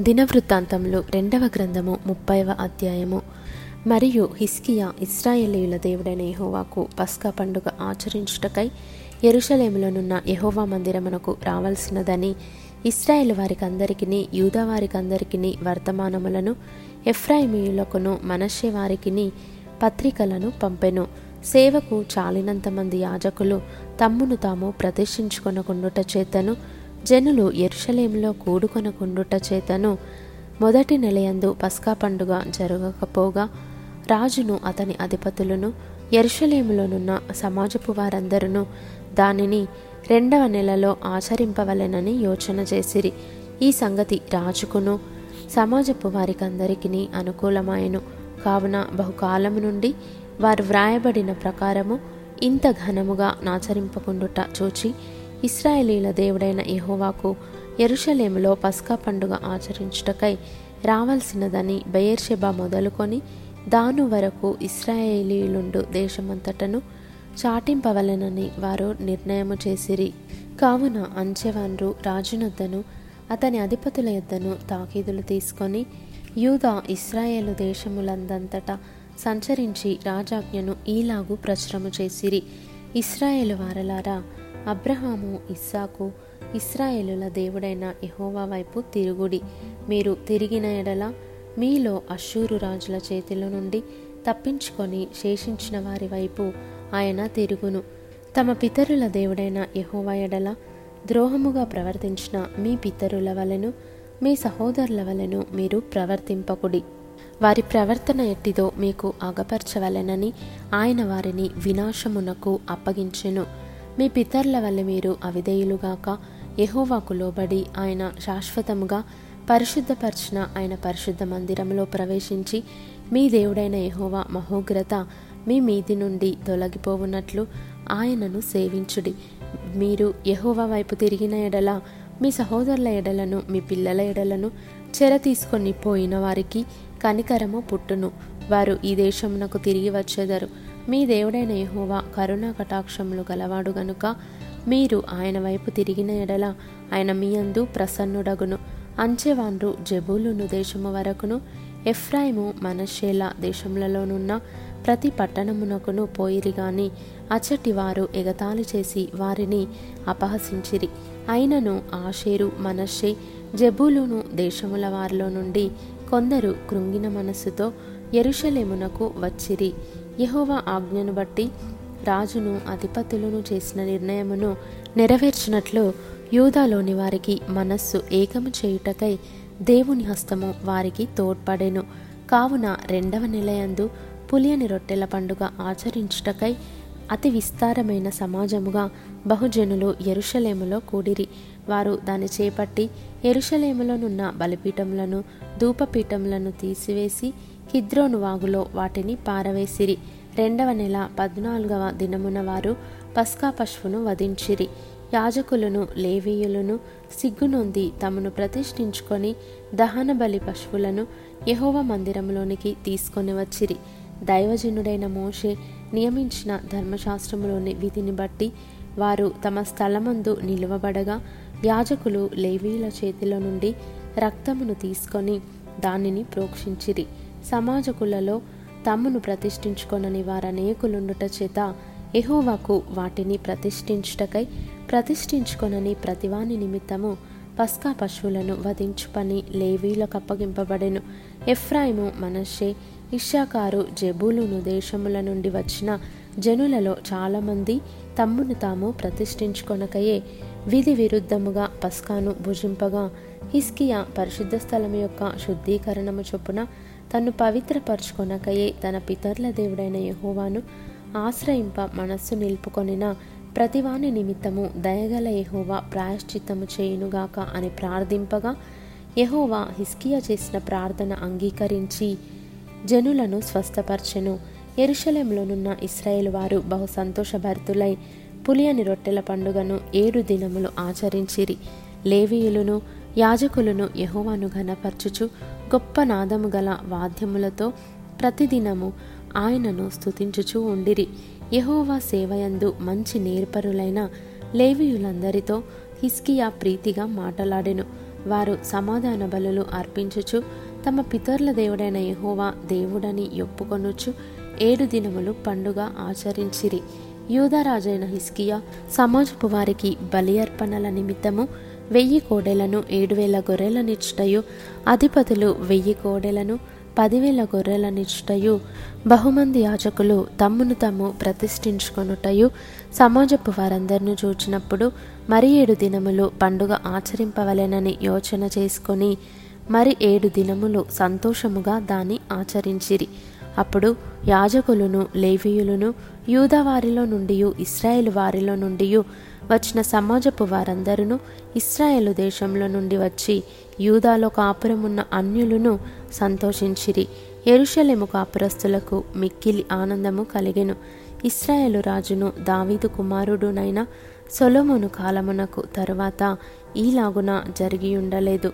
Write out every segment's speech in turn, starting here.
దినవృత్తాంతంలో రెండవ గ్రంథము ముప్పైవ అధ్యాయము. మరియు హిస్కియా ఇస్రాయేలీయుల దేవుడైన యహోవాకు పస్కా పండుగ ఆచరించుటకై ఎరుషలేములోనున్న యహోవా మందిరమునకు రావాల్సినదని ఇస్రాయేల్ వారికందరికిని యూదా వారికందరికిని వర్తమానములను ఎఫ్రాయిమీయులకును మనషే వారికిని పత్రికలను పంపెను. సేవకు చాలినంత మంది యాజకులు తమ్మును తాము ప్రదర్శించుకొనకుండుట చేతను జనులు ఎరుషలేంలో కూడుకొనకుండుట చేతను మొదటి నెలయందు పస్కా పండుగ జరగకపోగా రాజును అతని అధిపతులను ఎరుషలేములోనున్న సమాజపు వారందరూ దానిని రెండవ నెలలో ఆచరింపవలెనని యోచన చేసిరి. ఈ సంగతి రాజుకును సమాజపు వారికందరికీ అనుకూలమాయను. కావున బహుకాలము నుండి వారు వ్రాయబడిన ప్రకారము ఇంత ఘనముగా నాచరింపకుండుట చూచి ఇస్రాయేలీల దేవుడైన యహోవాకు ఎరుషలేములో పస్కా పండుగ ఆచరించుటకై రావాల్సినదని బయర్షెబా మొదలుకొని దాను వరకు ఇస్రాయేలీలుండు దేశమంతటను చాటింపవలెనని వారు నిర్ణయము చేసిరి. కావున అంచెవాన్రు రాజునొద్దను అతని అధిపతుల యొద్దను తాకీదులు తీసుకొని యూదా ఇస్రాయేలు దేశములందంతటా సంచరించి రాజాజ్ఞను ఈలాగు ప్రచురము చేసిరి. ఇస్రాయేలు వారలారా అబ్రహాము ఇస్సాకు ఇస్రాయేలుల దేవుడైన ఎహోవా వైపు తిరుగుడి. మీరు తిరిగిన ఎడల మీలో అశ్షూరు రాజుల చేతిలో నుండి తప్పించుకొని శేషించిన వారి వైపు ఆయన తిరుగును. తమ పితరుల దేవుడైన ఎహోవా ఎడల ద్రోహముగా ప్రవర్తించిన మీ పితరుల వలెను మీ సహోదరుల వలెను మీరు ప్రవర్తింపకుడి. వారి ప్రవర్తన ఎట్టిదో మీకు ఆగపరచవలెనని ఆయన వారిని వినాశమునకు అప్పగించెను. మీ పితరుల వల్ల మీరు అవిధేయులుగాక యహోవాకు లోబడి ఆయన శాశ్వతముగా పరిశుద్ధపరిచిన ఆయన పరిశుద్ధ మందిరంలో ప్రవేశించి మీ దేవుడైన యహోవా మహోగ్రత మీ మీది నుండి తొలగిపోవునట్లు ఆయనను సేవించుడి. మీరు యహోవా వైపు తిరిగిన ఎడల మీ సహోదరుల ఎడలను మీ పిల్లల ఎడలను చెర తీసుకొని పోయిన వారికి కనికరము పుట్టును. వారు ఈ దేశమునకు తిరిగి వచ్చేదరు. మీ దేవుడైన యహోవా కరుణా కటాక్షములు గలవాడు గనుక మీరు ఆయన వైపు తిరిగిన ఎడల ఆయన మీ అందు ప్రసన్నుడగును. అంచెవాన్రు జబూలును దేశము వరకును ఎఫ్రాయిము మనషేల దేశములలోనున్న ప్రతి పట్టణమునకును పోయిరి గాని అచ్చటి వారు ఎగతాళి చేసి వారిని అపహసించిరి. అయినను ఆషేరు మనషే జబూలును దేశముల వారిలో నుండి కొందరు కృంగిన మనస్సుతో ఎరుషలేమునకు వచ్చిరి. యహోవా ఆజ్ఞను బట్టి రాజును అధిపతులను చేసిన నిర్ణయమును నెరవేర్చినట్లు యూదాలోని వారికి మనస్సు ఏకము చేయుటకై దేవుని హస్తము వారికి తోడ్పడెను. కావున రెండవ నెలయందు పులియని రొట్టెల పండుగ ఆచరించుటకై అతి విస్తారమైన సమాజముగా బహుజనులు ఎరుషలేములో కూడిరి. వారు దాన్ని చేపట్టి ఎరుషలేములోనున్న బలిపీఠములను ధూపపీఠములను తీసివేసి కిద్రోను వాగులో వాటిని పారవేసిరి. రెండవ నెల పద్నాలుగవ దినమున వారు పస్కా పశువును వధించిరి. యాజకులను లేవీయులను సిగ్గునొంది తమను ప్రతిష్ఠించుకొని దహన బలి పశువులను యహోవ మందిరంలోనికి తీసుకొని వచ్చిరి. దైవజనుడైన మోషే నియమించిన ధర్మశాస్త్రములోని విధిని బట్టి వారు తమ స్థలమందు నిలువబడగా యాజకులు లేవీల చేతిలో నుండి రక్తమును తీసుకొని దానిని ప్రోక్షించిరి. సమాజకులలో తమ్మును ప్రతిష్ఠించుకొనని వారనేకులుండుట చేత ఎహోవాకు వాటిని ప్రతిష్ఠించుటకై ప్రతిష్ఠించుకొనని ప్రతివాని నిమిత్తము పస్కా పశువులను వధించు పని లేవీలకు అప్పగింపబడెను ఎఫ్రాయిము మనషే ఇషాకారు జబూలును దేశముల నుండి వచ్చిన జనులలో చాలామంది తమ్మును తాము ప్రతిష్ఠించుకొనకయే విధి విరుద్ధముగా పస్కాను భుజింపగా హిస్కియా పరిశుద్ధ స్థలం యొక్క శుద్ధీకరణము చొప్పున తను పవిత్రపరచుకొనకయే తన పితరుల దేవుడైన యహోవాను ఆశ్రయింప మనస్సు నిలుపుకొనిన ప్రతివాని నిమిత్తము దయగల యహోవా ప్రాయశ్చిత్తము చేయునుగాక అని ప్రార్థింపగా యహోవా హిస్కియా చేసిన ప్రార్థన అంగీకరించి జనులను స్వస్థపరచెను. ఎరుషలంలోనున్న ఇస్రాయేల్ వారు బహు సంతోషభరితులై పులియని రొట్టెల పండుగను ఏడు దినములు ఆచరించిరి. లేవీయులను యాజకులను యహోవాను ఘనపరచుచు గొప్ప నాదము గల వాద్యములతో ప్రతిదినము ఆయనను స్తుతించుచూ ఉండిరి. యహోవా సేవయందు మంచి నేర్పరులైన లేవీయులందరితో హిస్కియా ప్రీతిగా మాటలాడెను. వారు సమాధాన బలులు అర్పించుచు తమ పితరుల దేవుడైన యహోవా దేవుడని ఒప్పుకొనుచు ఏడు దినములు పండుగ ఆచరించిరి. యూదరాజైన హిస్కియా సమాజపు వారికి బలి అర్పణల నిమిత్తము వెయ్యి కోడెలను ఏడు వేల గొర్రెలనిచ్చుటయు అధిపతులు వెయ్యి కోడెలను పదివేల గొర్రెలనిచ్చుటయు బహుమంది యాజకులు తమ్మును తాము ప్రతిష్ఠించుకొనుటయు. సమాజపు వారందరిని చూచినప్పుడు మరి ఏడు దినములు పండుగ ఆచరింపవలెనని యోచన చేసుకొని మరి ఏడు దినములు సంతోషముగా దాన్ని ఆచరించిరి. అప్పుడు యాజకులను లేవీయులను యూదా వారిలో నుండి ఇస్రాయేల్ వారిలో నుండి వచ్చిన సమాజపు వారందరూ ఇస్రాయేలు దేశంలో నుండి వచ్చి యూదాలో కాపురమున్న అన్యులను సంతోషించిరి. ఎరుషలేము కాపురస్తులకు మిక్కిలి ఆనందము కలిగెను. ఇస్రాయేలు రాజును దావీదు కుమారుడునైన సొలమును కాలమునకు తరువాత ఈలాగున జరిగి ఉండలేదు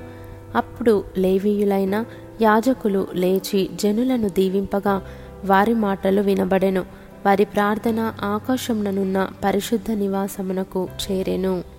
అప్పుడు లేవీయులైన యాజకులు లేచి జనులను దీవింపగా వారి మాటలు వినబడెను. వారి ప్రార్థన ఆకాశముననున్న పరిశుద్ధ నివాసమునకు చేరెను.